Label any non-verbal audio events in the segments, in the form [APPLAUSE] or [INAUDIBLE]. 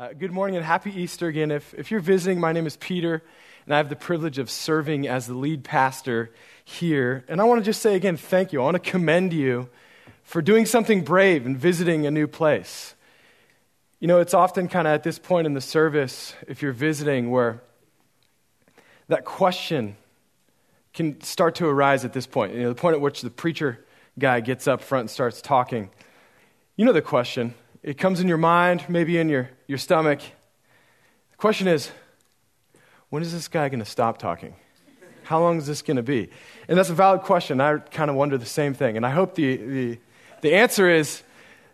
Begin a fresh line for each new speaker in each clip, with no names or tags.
Uh, good morning and happy Easter again. If, if you're visiting, my name is Peter, and I have the privilege of serving as the lead pastor here. And I want to just say again, thank you. I want to commend you for doing something brave and visiting a new place. You know, it's often kind of at this point in the service, if you're visiting, where that question can start to arise at this point. You know, the point at which the preacher guy gets up front and starts talking. You know the question it comes in your mind, maybe in your, your stomach. The question is when is this guy going to stop talking? How long is this going to be? And that's a valid question. I kind of wonder the same thing. And I hope the, the, the answer is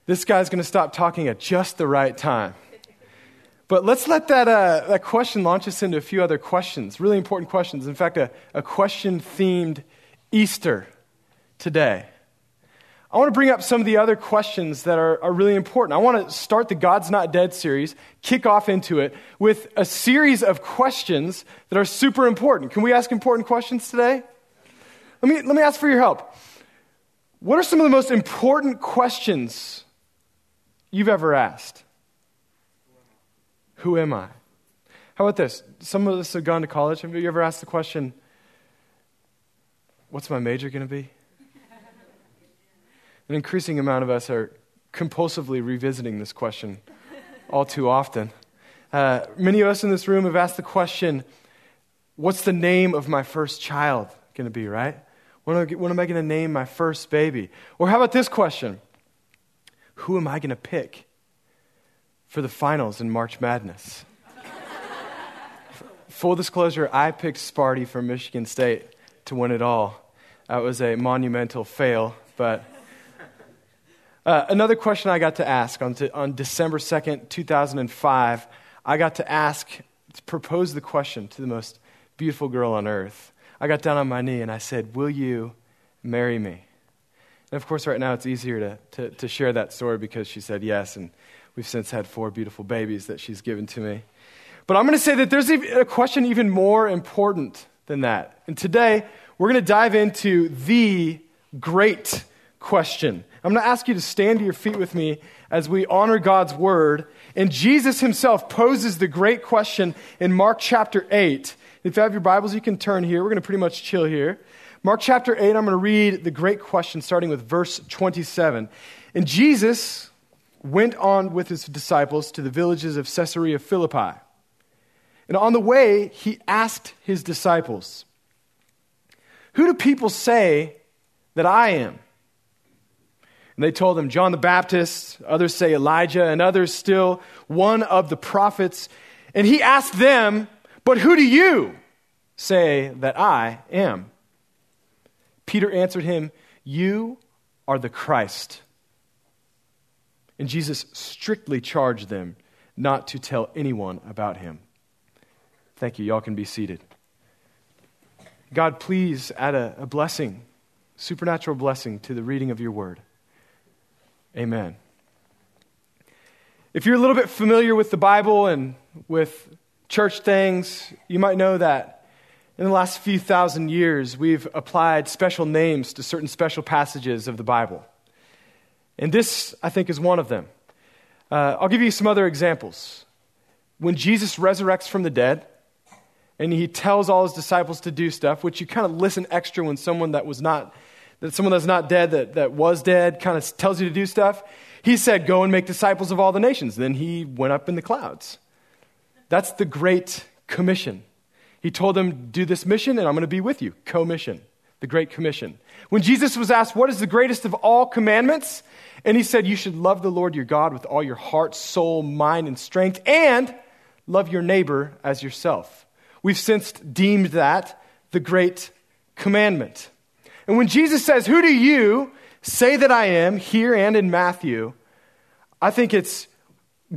this guy's going to stop talking at just the right time. But let's let that, uh, that question launch us into a few other questions, really important questions. In fact, a, a question themed Easter today. I want to bring up some of the other questions that are, are really important. I want to start the God's Not Dead series, kick off into it with a series of questions that are super important. Can we ask important questions today? Let me, let me ask for your help. What are some of the most important questions you've ever asked? Who am I? How about this? Some of us have gone to college. Have you ever asked the question, What's my major going to be? An increasing amount of us are compulsively revisiting this question all too often. Uh, many of us in this room have asked the question what's the name of my first child going to be, right? What am I, am I going to name my first baby? Or how about this question Who am I going to pick for the finals in March Madness? [LAUGHS] Full disclosure, I picked Sparty from Michigan State to win it all. That was a monumental fail, but uh, another question I got to ask on, to, on December 2nd, 2005, I got to ask, to propose the question to the most beautiful girl on earth. I got down on my knee and I said, Will you marry me? And of course, right now it's easier to, to, to share that story because she said yes, and we've since had four beautiful babies that she's given to me. But I'm going to say that there's a question even more important than that. And today, we're going to dive into the great question. I'm going to ask you to stand to your feet with me as we honor God's word. And Jesus himself poses the great question in Mark chapter 8. If you have your Bibles, you can turn here. We're going to pretty much chill here. Mark chapter 8, I'm going to read the great question starting with verse 27. And Jesus went on with his disciples to the villages of Caesarea Philippi. And on the way, he asked his disciples, Who do people say that I am? And they told him, John the Baptist, others say Elijah, and others still one of the prophets. And he asked them, But who do you say that I am? Peter answered him, You are the Christ. And Jesus strictly charged them not to tell anyone about him. Thank you. Y'all can be seated. God, please add a, a blessing, supernatural blessing, to the reading of your word. Amen. If you're a little bit familiar with the Bible and with church things, you might know that in the last few thousand years, we've applied special names to certain special passages of the Bible. And this, I think, is one of them. Uh, I'll give you some other examples. When Jesus resurrects from the dead, and he tells all his disciples to do stuff, which you kind of listen extra when someone that was not that someone that's not dead, that, that was dead, kind of tells you to do stuff. He said, Go and make disciples of all the nations. Then he went up in the clouds. That's the Great Commission. He told them, Do this mission, and I'm going to be with you. Co mission, the Great Commission. When Jesus was asked, What is the greatest of all commandments? And he said, You should love the Lord your God with all your heart, soul, mind, and strength, and love your neighbor as yourself. We've since deemed that the Great Commandment. And when Jesus says, Who do you say that I am, here and in Matthew, I think it's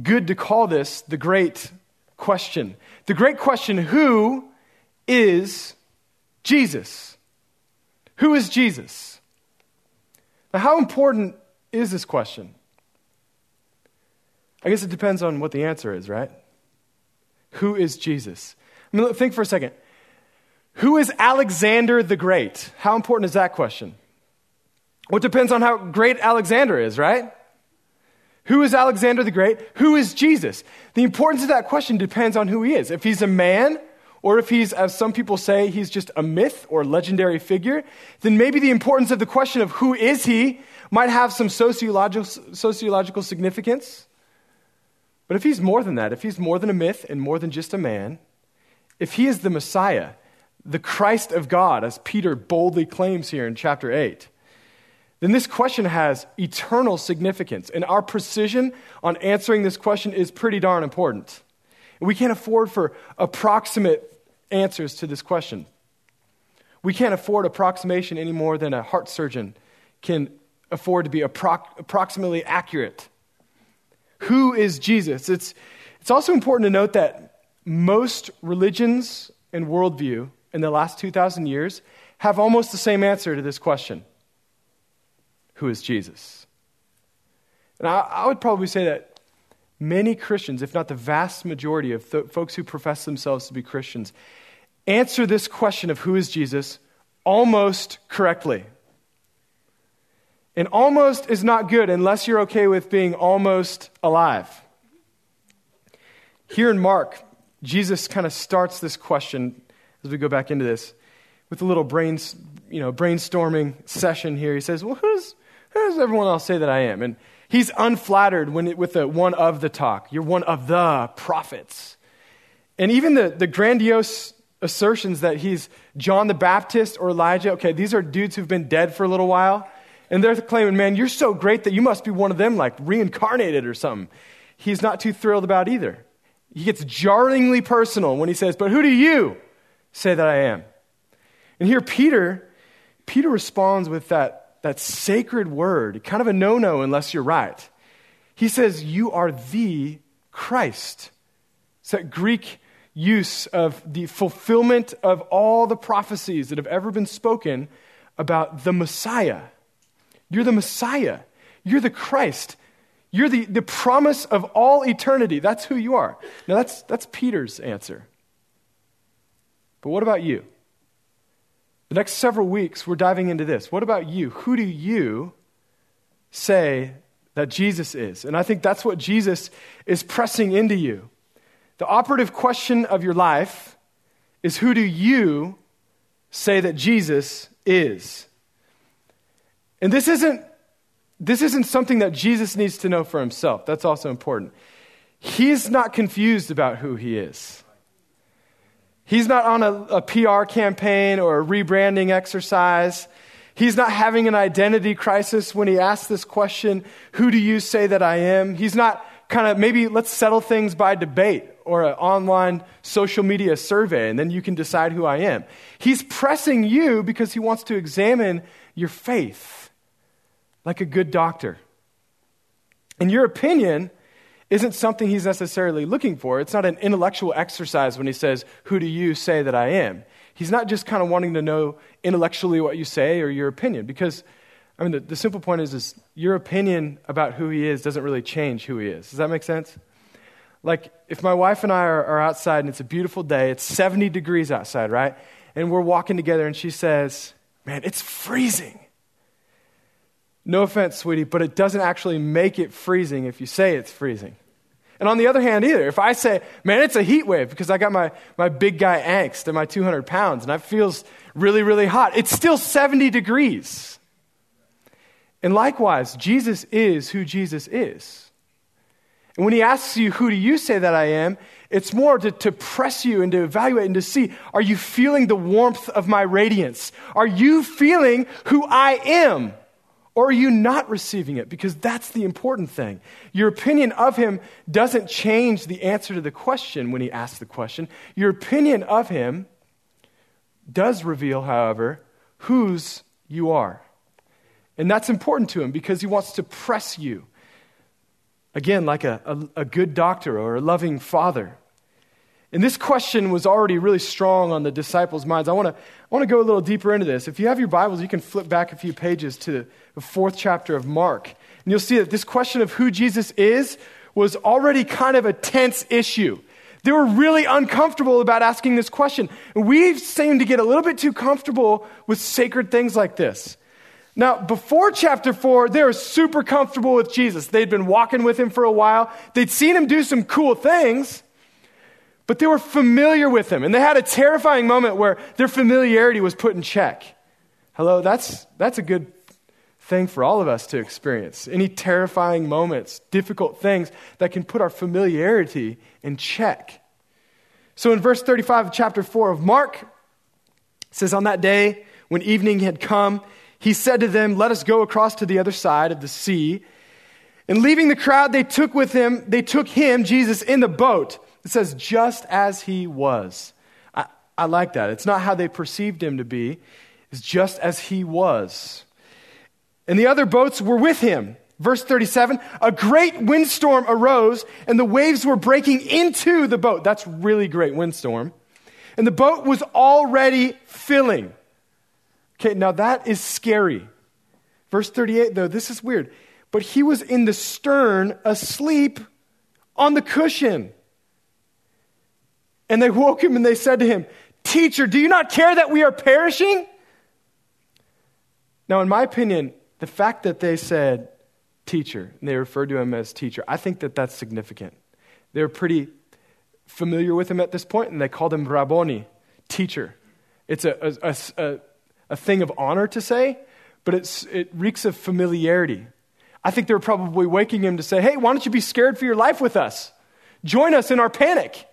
good to call this the great question. The great question who is Jesus? Who is Jesus? Now, how important is this question? I guess it depends on what the answer is, right? Who is Jesus? I mean, think for a second. Who is Alexander the Great? How important is that question? Well, it depends on how great Alexander is, right? Who is Alexander the Great? Who is Jesus? The importance of that question depends on who he is. If he's a man, or if he's, as some people say, he's just a myth or legendary figure, then maybe the importance of the question of who is he might have some sociological, sociological significance. But if he's more than that, if he's more than a myth and more than just a man, if he is the Messiah, the Christ of God, as Peter boldly claims here in chapter 8, then this question has eternal significance. And our precision on answering this question is pretty darn important. We can't afford for approximate answers to this question. We can't afford approximation any more than a heart surgeon can afford to be appro- approximately accurate. Who is Jesus? It's, it's also important to note that most religions and worldview in the last 2,000 years have almost the same answer to this question Who is Jesus? And I, I would probably say that many Christians, if not the vast majority of th- folks who profess themselves to be Christians, answer this question of who is Jesus almost correctly. And almost is not good unless you're okay with being almost alive. Here in Mark, Jesus kind of starts this question as we go back into this with a little brain, you know, brainstorming session here. He says, Well, who does, who does everyone else say that I am? And he's unflattered when it, with the one of the talk. You're one of the prophets. And even the, the grandiose assertions that he's John the Baptist or Elijah, okay, these are dudes who've been dead for a little while. And they're claiming, man, you're so great that you must be one of them, like reincarnated or something. He's not too thrilled about either. He gets jarringly personal when he says, But who do you say that I am? And here, Peter, Peter responds with that, that sacred word, kind of a no no unless you're right. He says, You are the Christ. It's that Greek use of the fulfillment of all the prophecies that have ever been spoken about the Messiah. You're the Messiah. You're the Christ. You're the, the promise of all eternity. That's who you are. Now, that's, that's Peter's answer. But what about you? The next several weeks, we're diving into this. What about you? Who do you say that Jesus is? And I think that's what Jesus is pressing into you. The operative question of your life is who do you say that Jesus is? And this isn't, this isn't something that Jesus needs to know for himself. That's also important. He's not confused about who he is. He's not on a, a PR campaign or a rebranding exercise. He's not having an identity crisis when he asks this question Who do you say that I am? He's not kind of maybe let's settle things by debate or an online social media survey, and then you can decide who I am. He's pressing you because he wants to examine your faith like a good doctor. And your opinion isn't something he's necessarily looking for. It's not an intellectual exercise when he says, Who do you say that I am? He's not just kind of wanting to know intellectually what you say or your opinion, because, I mean, the, the simple point is, is your opinion about who he is doesn't really change who he is. Does that make sense? Like, if my wife and I are, are outside and it's a beautiful day, it's 70 degrees outside, right? And we're walking together and she says, Man, it's freezing. No offense, sweetie, but it doesn't actually make it freezing if you say it's freezing. And on the other hand, either, if I say, man, it's a heat wave because I got my, my big guy angst and my 200 pounds and it feels really, really hot, it's still 70 degrees. And likewise, Jesus is who Jesus is. And when he asks you, who do you say that I am? It's more to, to press you and to evaluate and to see, are you feeling the warmth of my radiance? Are you feeling who I am? Or are you not receiving it? Because that's the important thing. Your opinion of him doesn't change the answer to the question when he asks the question. Your opinion of him does reveal, however, whose you are. And that's important to him because he wants to press you. Again, like a, a, a good doctor or a loving father. And this question was already really strong on the disciples' minds. I want to I want to go a little deeper into this. If you have your Bibles, you can flip back a few pages to the fourth chapter of Mark. And you'll see that this question of who Jesus is was already kind of a tense issue. They were really uncomfortable about asking this question. And we seem to get a little bit too comfortable with sacred things like this. Now, before chapter 4, they were super comfortable with Jesus. They'd been walking with him for a while, they'd seen him do some cool things, but they were familiar with him. And they had a terrifying moment where their familiarity was put in check. Hello, that's, that's a good thing for all of us to experience. Any terrifying moments, difficult things that can put our familiarity in check. So in verse 35 of chapter 4 of Mark, says, On that day, when evening had come, he said to them, Let us go across to the other side of the sea. And leaving the crowd, they took with him, they took him, Jesus, in the boat. It says, just as he was. I, I like that. It's not how they perceived him to be, it's just as he was. And the other boats were with him. Verse 37 A great windstorm arose, and the waves were breaking into the boat. That's really great windstorm. And the boat was already filling. Okay, now that is scary. Verse 38, though, this is weird. But he was in the stern, asleep on the cushion. And they woke him and they said to him, Teacher, do you not care that we are perishing? Now, in my opinion, the fact that they said teacher, and they referred to him as teacher, I think that that's significant. They were pretty familiar with him at this point, and they called him Rabboni, teacher. It's a, a, a, a thing of honor to say, but it reeks of familiarity. I think they were probably waking him to say, Hey, why don't you be scared for your life with us? Join us in our panic.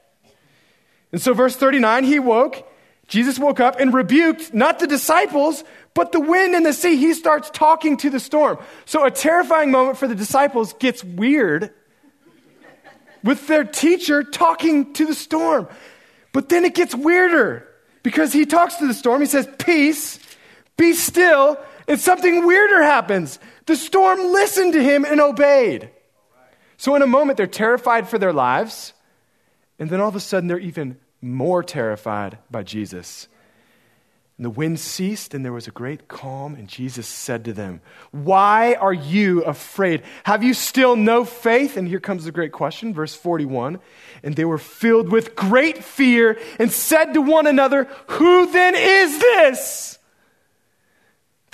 And so, verse 39, he woke. Jesus woke up and rebuked not the disciples, but the wind and the sea. He starts talking to the storm. So, a terrifying moment for the disciples gets weird with their teacher talking to the storm. But then it gets weirder because he talks to the storm. He says, Peace, be still, and something weirder happens. The storm listened to him and obeyed. So, in a moment, they're terrified for their lives, and then all of a sudden, they're even more terrified by Jesus. And the wind ceased, and there was a great calm, and Jesus said to them, Why are you afraid? Have you still no faith? And here comes the great question, verse 41. And they were filled with great fear and said to one another, Who then is this?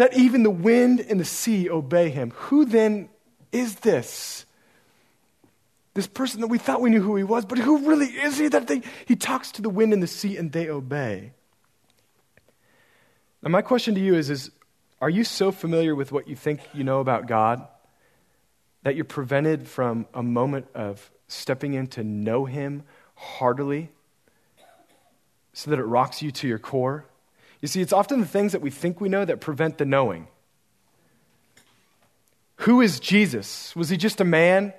that even the wind and the sea obey him. Who then is this? This person that we thought we knew who he was, but who really is he that they, he talks to the wind and the sea and they obey? Now, my question to you is, is Are you so familiar with what you think you know about God that you're prevented from a moment of stepping in to know him heartily so that it rocks you to your core? You see, it's often the things that we think we know that prevent the knowing. Who is Jesus? Was he just a man?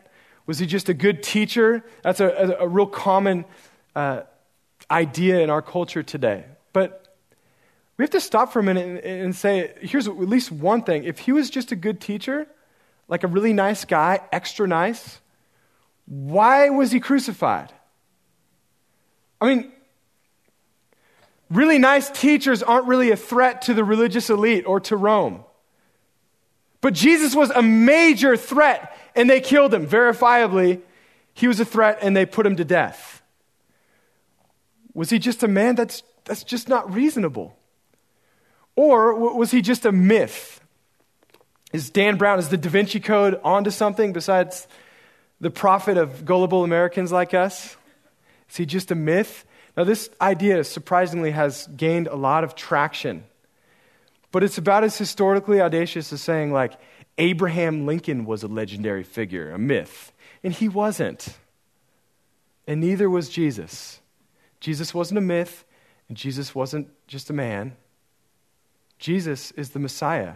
Was he just a good teacher? That's a, a, a real common uh, idea in our culture today. But we have to stop for a minute and, and say here's at least one thing. If he was just a good teacher, like a really nice guy, extra nice, why was he crucified? I mean, really nice teachers aren't really a threat to the religious elite or to Rome. But Jesus was a major threat, and they killed him. Verifiably, he was a threat, and they put him to death. Was he just a man? That's, that's just not reasonable. Or was he just a myth? Is Dan Brown, is the Da Vinci Code onto something besides the prophet of gullible Americans like us? Is he just a myth? Now, this idea surprisingly has gained a lot of traction, but it's about as historically audacious as saying, like, Abraham Lincoln was a legendary figure, a myth. And he wasn't. And neither was Jesus. Jesus wasn't a myth, and Jesus wasn't just a man. Jesus is the Messiah.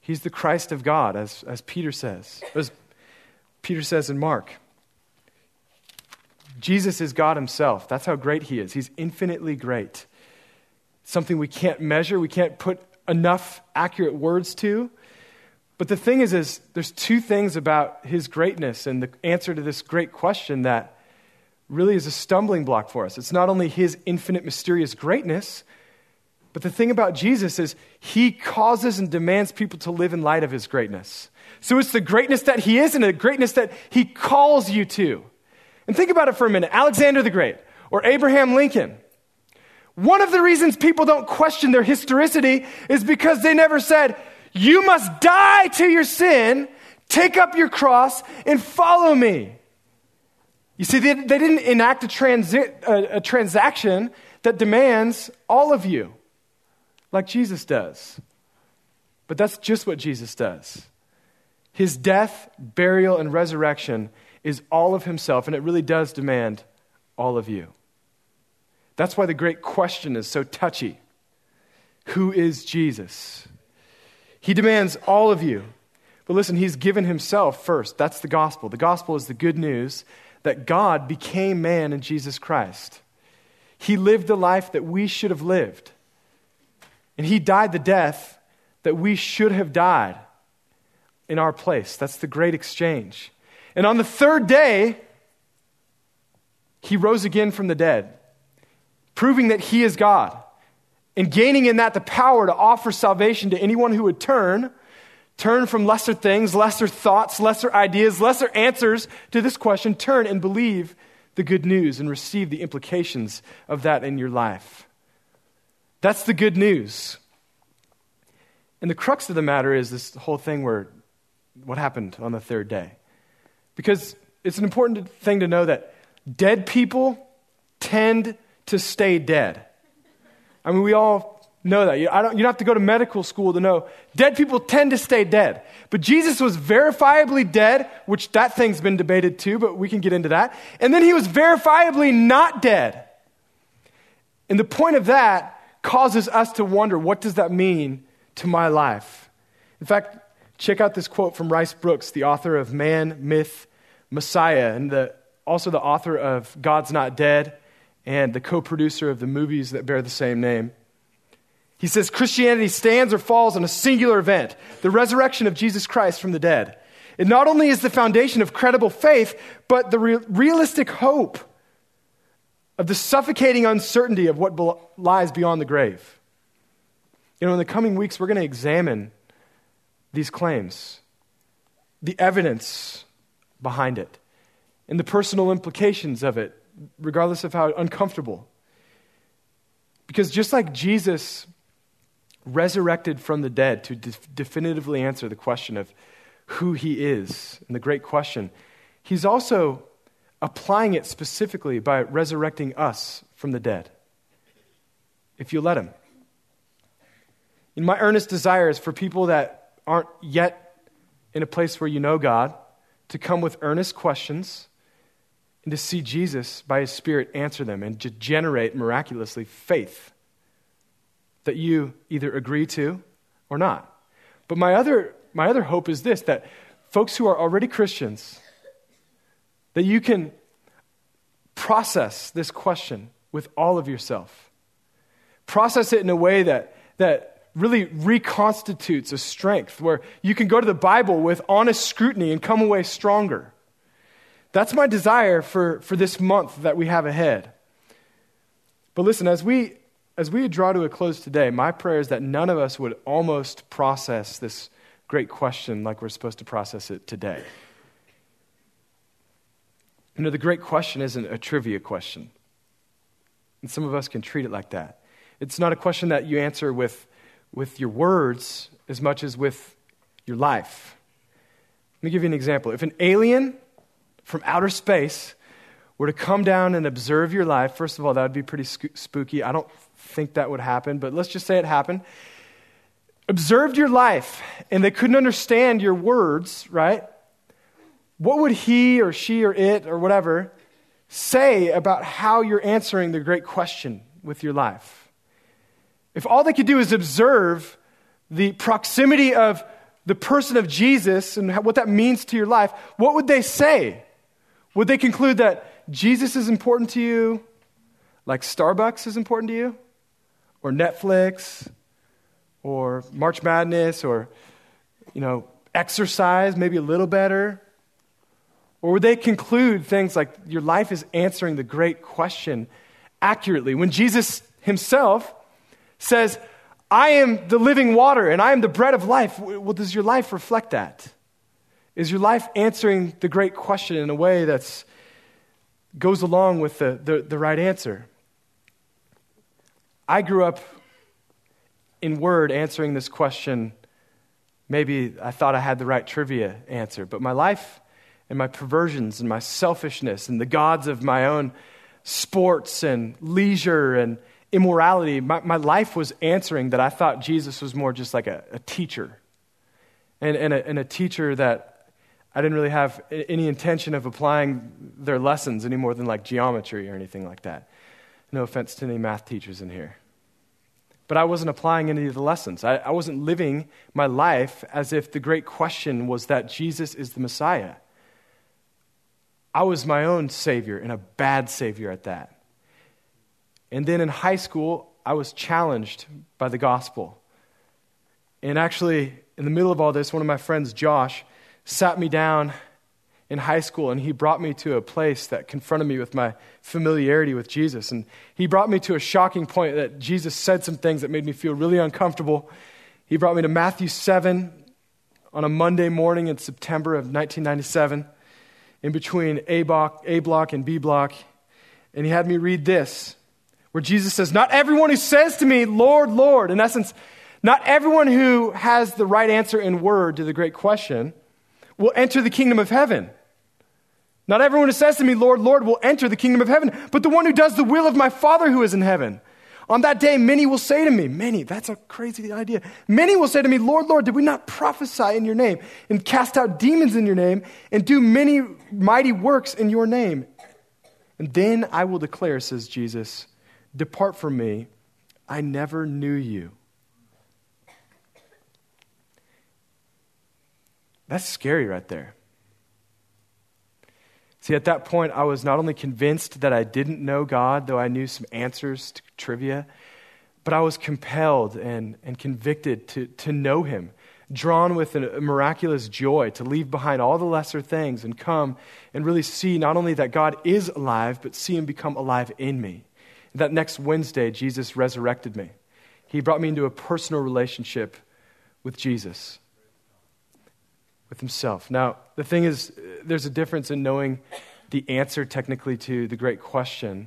He's the Christ of God, as, as Peter says, as Peter says in Mark. Jesus is God Himself. That's how great He is. He's infinitely great. Something we can't measure, we can't put enough accurate words to. But the thing is, is there's two things about His greatness and the answer to this great question that really is a stumbling block for us. It's not only His infinite, mysterious greatness, but the thing about Jesus is He causes and demands people to live in light of His greatness. So it's the greatness that He is and the greatness that He calls you to. And think about it for a minute Alexander the Great or Abraham Lincoln. One of the reasons people don't question their historicity is because they never said, You must die to your sin, take up your cross, and follow me. You see, they, they didn't enact a, transi- a, a transaction that demands all of you, like Jesus does. But that's just what Jesus does. His death, burial, and resurrection is all of himself, and it really does demand all of you. That's why the great question is so touchy Who is Jesus? He demands all of you. But listen, he's given himself first. That's the gospel. The gospel is the good news that God became man in Jesus Christ. He lived the life that we should have lived. And he died the death that we should have died in our place. That's the great exchange. And on the third day, he rose again from the dead, proving that he is God, and gaining in that the power to offer salvation to anyone who would turn, turn from lesser things, lesser thoughts, lesser ideas, lesser answers to this question, turn and believe the good news and receive the implications of that in your life. That's the good news. And the crux of the matter is this whole thing where what happened on the third day. Because it's an important thing to know that dead people tend to stay dead. I mean, we all know that. You, don't, you don't have to go to medical school to know dead people tend to stay dead. But Jesus was verifiably dead, which that thing's been debated too, but we can get into that. And then he was verifiably not dead. And the point of that causes us to wonder what does that mean to my life? In fact, check out this quote from Rice Broocks, the author of Man, Myth, Messiah, and the, also the author of God's Not Dead and the co producer of the movies that bear the same name. He says Christianity stands or falls on a singular event the resurrection of Jesus Christ from the dead. It not only is the foundation of credible faith, but the re- realistic hope of the suffocating uncertainty of what be- lies beyond the grave. You know, in the coming weeks, we're going to examine these claims, the evidence behind it, and the personal implications of it, regardless of how uncomfortable. Because just like Jesus resurrected from the dead to de- definitively answer the question of who he is and the great question, he's also applying it specifically by resurrecting us from the dead. If you let him. And my earnest desire is for people that aren't yet in a place where you know God to come with earnest questions and to see Jesus by his Spirit answer them and to generate miraculously faith that you either agree to or not. But my other, my other hope is this that folks who are already Christians, that you can process this question with all of yourself. Process it in a way that, that really reconstitutes a strength where you can go to the Bible with honest scrutiny and come away stronger. That's my desire for, for this month that we have ahead. But listen, as we, as we draw to a close today, my prayer is that none of us would almost process this great question like we're supposed to process it today. You know, the great question isn't a trivia question. And some of us can treat it like that. It's not a question that you answer with with your words as much as with your life. Let me give you an example. If an alien from outer space were to come down and observe your life, first of all, that would be pretty spooky. I don't think that would happen, but let's just say it happened. Observed your life and they couldn't understand your words, right? What would he or she or it or whatever say about how you're answering the great question with your life? If all they could do is observe the proximity of the person of Jesus and what that means to your life, what would they say? Would they conclude that Jesus is important to you, like Starbucks is important to you, or Netflix, or March Madness, or, you know, exercise, maybe a little better? Or would they conclude things like your life is answering the great question accurately when Jesus himself says, I am the living water and I am the bread of life. Well, does your life reflect that? Is your life answering the great question in a way that goes along with the, the, the right answer? I grew up in word answering this question Maybe I thought I had the right trivia answer, but my life and my perversions and my selfishness and the gods of my own sports and leisure and immorality, my, my life was answering that I thought Jesus was more just like a, a teacher and, and, a, and a teacher that I didn't really have any intention of applying their lessons any more than like geometry or anything like that. No offense to any math teachers in here. But I wasn't applying any of the lessons. I, I wasn't living my life as if the great question was that Jesus is the Messiah. I was my own Savior and a bad Savior at that. And then in high school, I was challenged by the gospel. And actually, in the middle of all this, one of my friends, Josh, sat me down in high school and he brought me to a place that confronted me with my familiarity with Jesus. And he brought me to a shocking point that Jesus said some things that made me feel really uncomfortable. He brought me to Matthew 7 on a Monday morning in September of 1997 in between A block, A block and B block. And he had me read this, where Jesus says, Not everyone who says to me, Lord, Lord, in essence, not everyone who has the right answer in word to the great question will enter the kingdom of heaven. Not everyone who says to me, Lord, Lord, will enter the kingdom of heaven, but the one who does the will of my Father who is in heaven. On that day, many will say to me, Many, that's a crazy idea. Many will say to me, Lord, Lord, did we not prophesy in your name and cast out demons in your name and do many mighty works in your name? And then I will declare, says Jesus, Depart from me, I never knew you. That's scary right there. See, at that point, I was not only convinced that I didn't know God, though I knew some answers to trivia, but I was compelled and, and convicted to, to know Him, drawn with a miraculous joy to leave behind all the lesser things and come and really see not only that God is alive, but see Him become alive in me. That next Wednesday, Jesus resurrected me. He brought me into a personal relationship with Jesus with himself. Now, the thing is, there's a difference in knowing the answer technically to the great question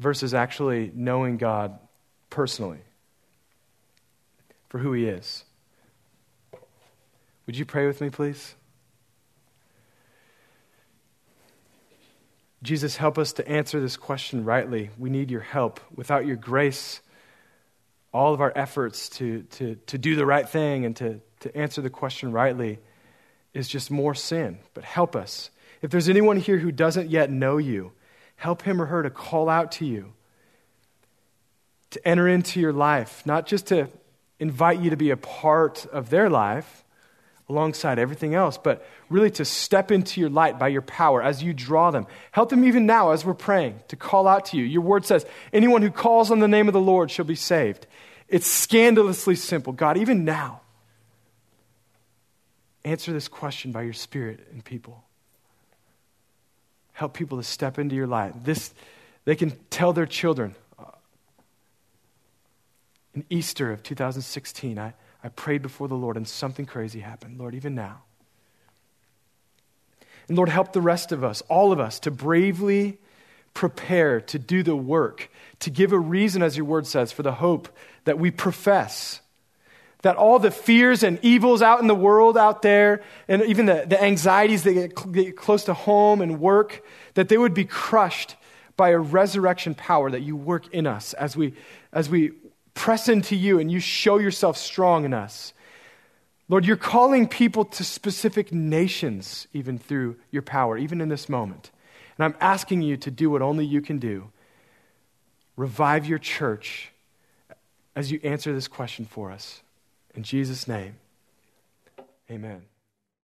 versus actually knowing God personally for who he is. Would you pray with me, please? Jesus, help us to answer this question rightly. We need your help. Without your grace, all of our efforts to, to, to do the right thing and to, to answer the question rightly is just more sin. But help us. If there's anyone here who doesn't yet know you, help him or her to call out to you, to enter into your life, not just to invite you to be a part of their life alongside everything else, but really to step into your light by your power as you draw them. Help them even now as we're praying to call out to you. Your word says, anyone who calls on the name of the Lord shall be saved. It's scandalously simple. God, even now, Answer this question by your spirit and people. Help people to step into your light. This, they can tell their children. Uh, in Easter of 2016, I, I prayed before the Lord and something crazy happened. Lord, even now. And Lord, help the rest of us, all of us, to bravely prepare to do the work, to give a reason, as your word says, for the hope that we profess that all the fears and evils out in the world out there, and even the, the anxieties that get, get close to home and work, that they would be crushed by a resurrection power that you work in us as we, as we press into you and you show yourself strong in us. Lord, you're calling people to specific nations even through your power, even in this moment. And I'm asking you to do what only you can do revive your church as you answer this question for us. In Jesus' name, amen.